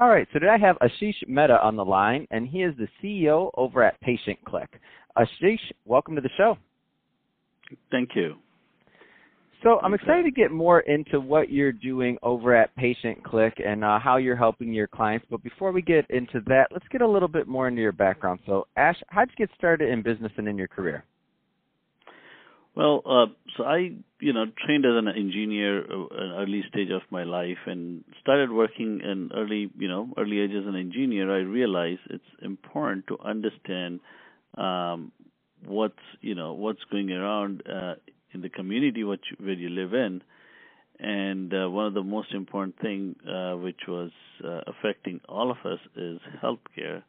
All right, so today I have Ashish Mehta on the line, and he is the CEO over at Patient Click. Ashish, welcome to the show. Thank you. So I'm excited to get more into what you're doing over at Patient Click and uh, how you're helping your clients. But before we get into that, let's get a little bit more into your background. So Ash, how'd you get started in business and in your career? Well, uh, so I, you know, trained as an engineer uh, an early stage of my life and started working in early, you know, early age as an engineer. I realized it's important to understand um, what's, you know, what's going around uh, in the community which where you live in. And uh, one of the most important thing uh, which was uh, affecting all of us is healthcare.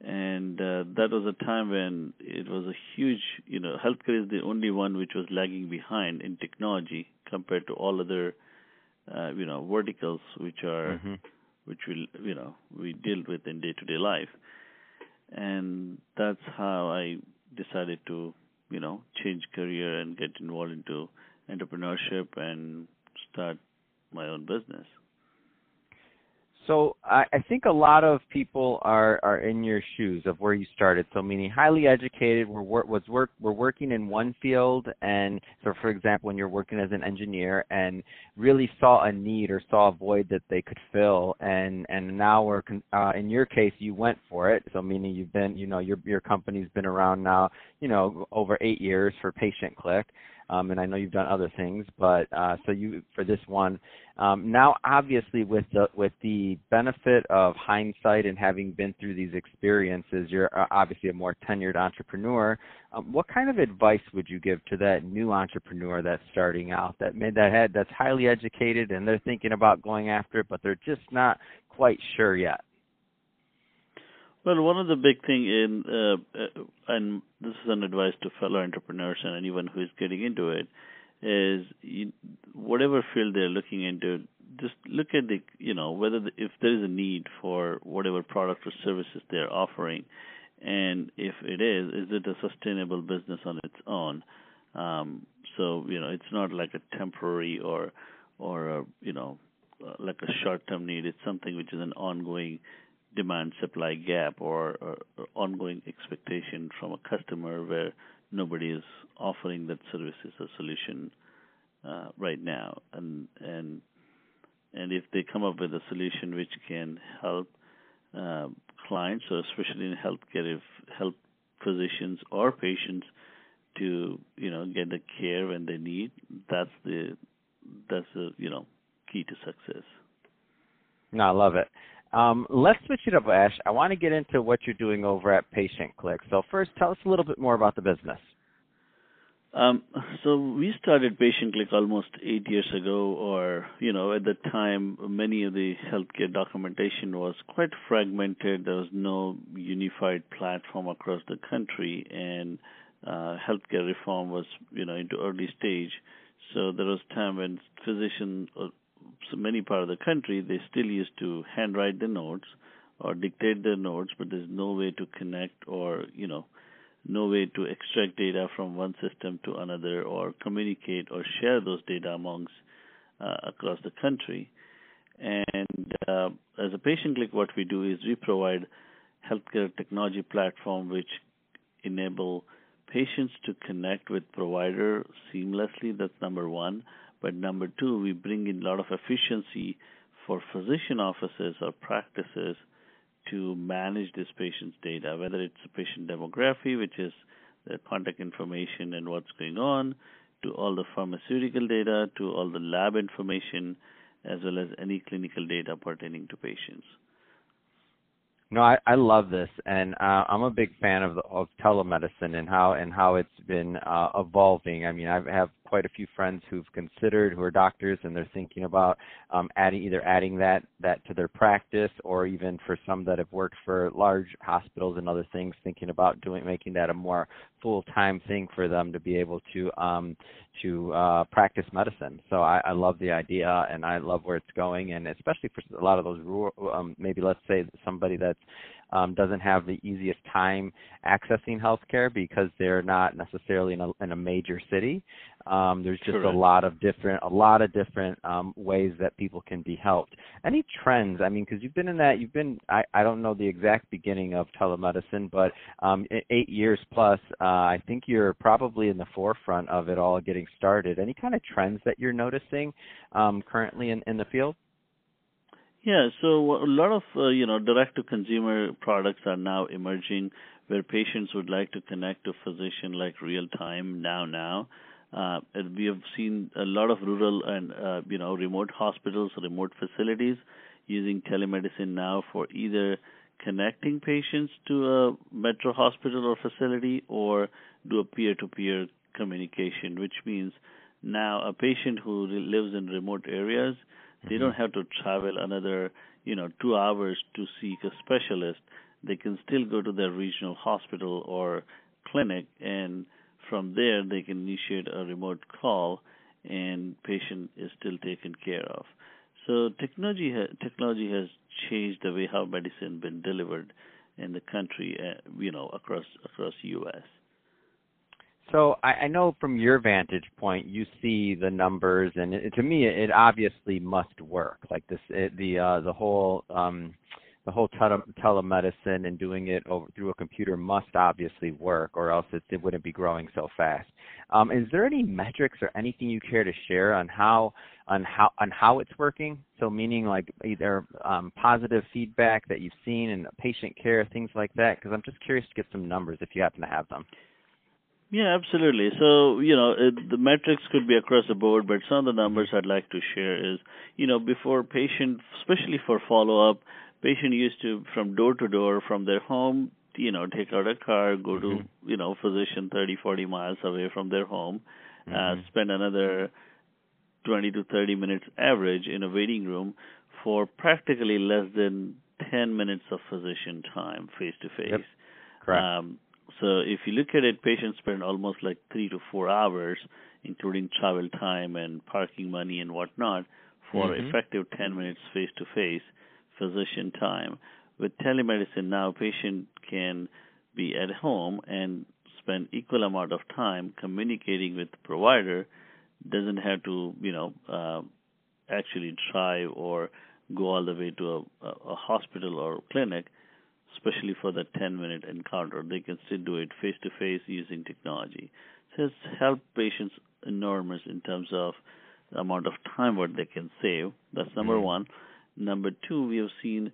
And uh, that was a time when it was a huge, you know, healthcare is the only one which was lagging behind in technology compared to all other, uh, you know, verticals which are, mm-hmm. which we, you know, we deal with in day-to-day life. And that's how I decided to you know change career and get involved into entrepreneurship and start my own business so I, I think a lot of people are are in your shoes of where you started. So meaning highly educated, we're was work we're working in one field, and so for example, when you're working as an engineer and really saw a need or saw a void that they could fill, and and now we're uh, in your case you went for it. So meaning you've been you know your your company's been around now you know over eight years for Patient Click um, and I know you've done other things, but uh, so you for this one. Um, now, obviously, with the with the benefit of hindsight and having been through these experiences, you're uh, obviously a more tenured entrepreneur. Um, what kind of advice would you give to that new entrepreneur that's starting out, that made that head, that's highly educated, and they're thinking about going after it, but they're just not quite sure yet? Well, one of the big thing in, uh, and this is an advice to fellow entrepreneurs and anyone who is getting into it, is you, whatever field they're looking into, just look at the, you know, whether the, if there is a need for whatever product or services they're offering, and if it is, is it a sustainable business on its own? Um, so you know, it's not like a temporary or or a, you know, uh, like a short-term need. It's something which is an ongoing demand supply gap or, or, or, ongoing expectation from a customer where nobody is offering that services or solution uh, right now. And and and if they come up with a solution which can help uh, clients or especially in healthcare if help physicians or patients to you know get the care when they need that's the that's the you know key to success. No i love it um, let's switch it up, Ash. I want to get into what you're doing over at Patient Click. So first, tell us a little bit more about the business. Um, so we started Patient Click almost eight years ago, or you know, at the time, many of the healthcare documentation was quite fragmented. There was no unified platform across the country, and uh, healthcare reform was, you know, into early stage. So there was time when physicians so many part of the country, they still used to handwrite the notes or dictate their notes, but there's no way to connect or you know, no way to extract data from one system to another or communicate or share those data amongst uh, across the country. And uh, as a patient click, what we do is we provide healthcare technology platform which enable patients to connect with provider seamlessly. That's number one. But number two, we bring in a lot of efficiency for physician offices or practices to manage this patient's data, whether it's patient demography, which is the contact information and what's going on, to all the pharmaceutical data, to all the lab information, as well as any clinical data pertaining to patients. No, I, I love this, and uh, I'm a big fan of of telemedicine and how and how it's been uh, evolving. I mean, I have quite a few friends who've considered who are doctors and they're thinking about um, adding either adding that that to their practice or even for some that have worked for large hospitals and other things, thinking about doing making that a more full time thing for them to be able to um, to uh, practice medicine. So I, I love the idea and I love where it's going, and especially for a lot of those rural, um, maybe let's say somebody that's um, doesn't have the easiest time accessing healthcare because they're not necessarily in a, in a major city. Um, there's just Correct. a lot of different, a lot of different um, ways that people can be helped. Any trends? I mean, because you've been in that, you've been, I, I don't know the exact beginning of telemedicine, but um, eight years plus, uh, I think you're probably in the forefront of it all getting started. Any kind of trends that you're noticing um, currently in, in the field? Yeah, so a lot of uh, you know direct to consumer products are now emerging where patients would like to connect to physician like real time now now. Uh, we have seen a lot of rural and uh, you know remote hospitals, remote facilities using telemedicine now for either connecting patients to a metro hospital or facility or do a peer-to-peer communication, which means now a patient who lives in remote areas they don't have to travel another, you know, two hours to seek a specialist. They can still go to their regional hospital or clinic, and from there they can initiate a remote call, and patient is still taken care of. So technology ha- technology has changed the way how medicine been delivered in the country, uh, you know, across across U.S. So I, I know from your vantage point, you see the numbers, and it, to me, it obviously must work. Like this, it, the uh, the whole um, the whole tele- telemedicine and doing it over through a computer must obviously work, or else it, it wouldn't be growing so fast. Um, is there any metrics or anything you care to share on how on how on how it's working? So meaning like either um, positive feedback that you've seen in patient care, things like that. Because I'm just curious to get some numbers if you happen to have them. Yeah, absolutely. So, you know, it, the metrics could be across the board, but some of the numbers I'd like to share is, you know, before patient, especially for follow-up, patient used to, from door to door, from their home, you know, take out a car, go mm-hmm. to, you know, physician 30, 40 miles away from their home, uh, mm-hmm. uh, spend another 20 to 30 minutes average in a waiting room for practically less than 10 minutes of physician time face to face. Correct. Um, so if you look at it, patients spend almost like three to four hours, including travel time and parking money and whatnot, for mm-hmm. effective 10 minutes face-to-face physician time. With telemedicine now, patient can be at home and spend equal amount of time communicating with the provider. Doesn't have to, you know, uh, actually drive or go all the way to a, a hospital or clinic especially for that 10 minute encounter. They can still do it face to face using technology. So it's helped patients enormous in terms of the amount of time what they can save. That's number mm-hmm. one. Number two, we have seen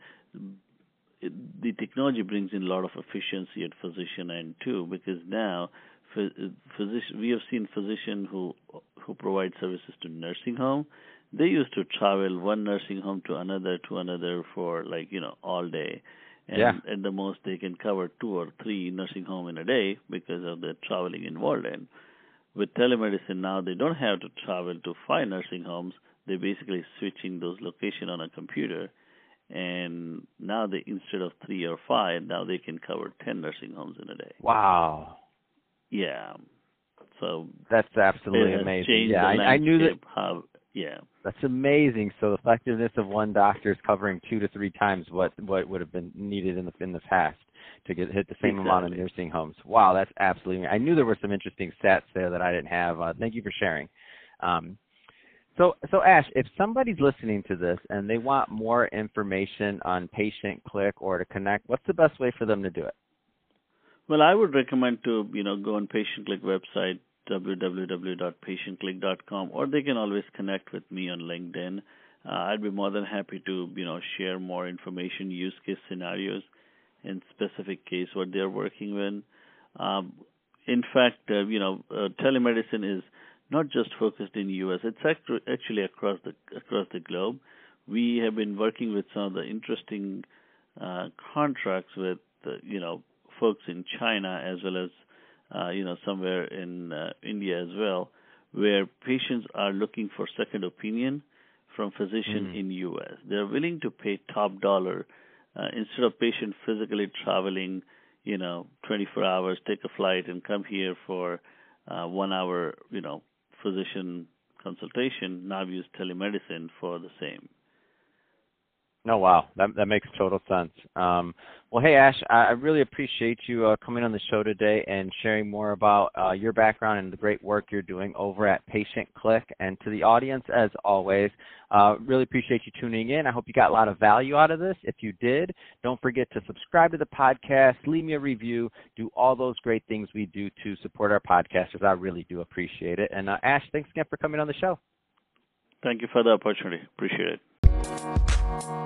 the technology brings in a lot of efficiency at physician end too, because now physician we have seen physician who who provide services to nursing home. They used to travel one nursing home to another to another for like you know all day and yeah. at the most they can cover two or three nursing home in a day because of the traveling involved. In with telemedicine now they don't have to travel to five nursing homes. They're basically switching those location on a computer. And now they instead of three or five now they can cover ten nursing homes in a day. Wow. Yeah. So that's absolutely amazing. yeah I, I knew that how yeah. That's amazing. So the effectiveness of one doctor is covering two to three times what what would have been needed in the in the past to get hit the same exactly. amount of nursing homes. Wow, that's absolutely. I knew there were some interesting stats there that I didn't have. Uh, thank you for sharing. Um, so, so Ash, if somebody's listening to this and they want more information on Patient Click or to connect, what's the best way for them to do it? Well, I would recommend to you know go on Patient Click website, www.patientclick.com, or they can always connect with me on LinkedIn. Uh, I'd be more than happy to, you know, share more information, use case scenarios, and specific case what they're working with. Um, in fact, uh, you know, uh, telemedicine is not just focused in U.S. It's actually across the across the globe. We have been working with some of the interesting uh, contracts with, you know, folks in China as well as uh, you know, somewhere in uh, India as well, where patients are looking for second opinion from physician Mm. in US. They're willing to pay top dollar uh, instead of patient physically traveling, you know, 24 hours, take a flight and come here for uh, one hour, you know, physician consultation. Now use telemedicine for the same. Oh wow, that that makes total sense. Um, well, hey Ash, I, I really appreciate you uh, coming on the show today and sharing more about uh, your background and the great work you're doing over at Patient Click. And to the audience, as always, uh, really appreciate you tuning in. I hope you got a lot of value out of this. If you did, don't forget to subscribe to the podcast, leave me a review, do all those great things we do to support our podcasters. I really do appreciate it. And uh, Ash, thanks again for coming on the show. Thank you for the opportunity. Appreciate it. Thank.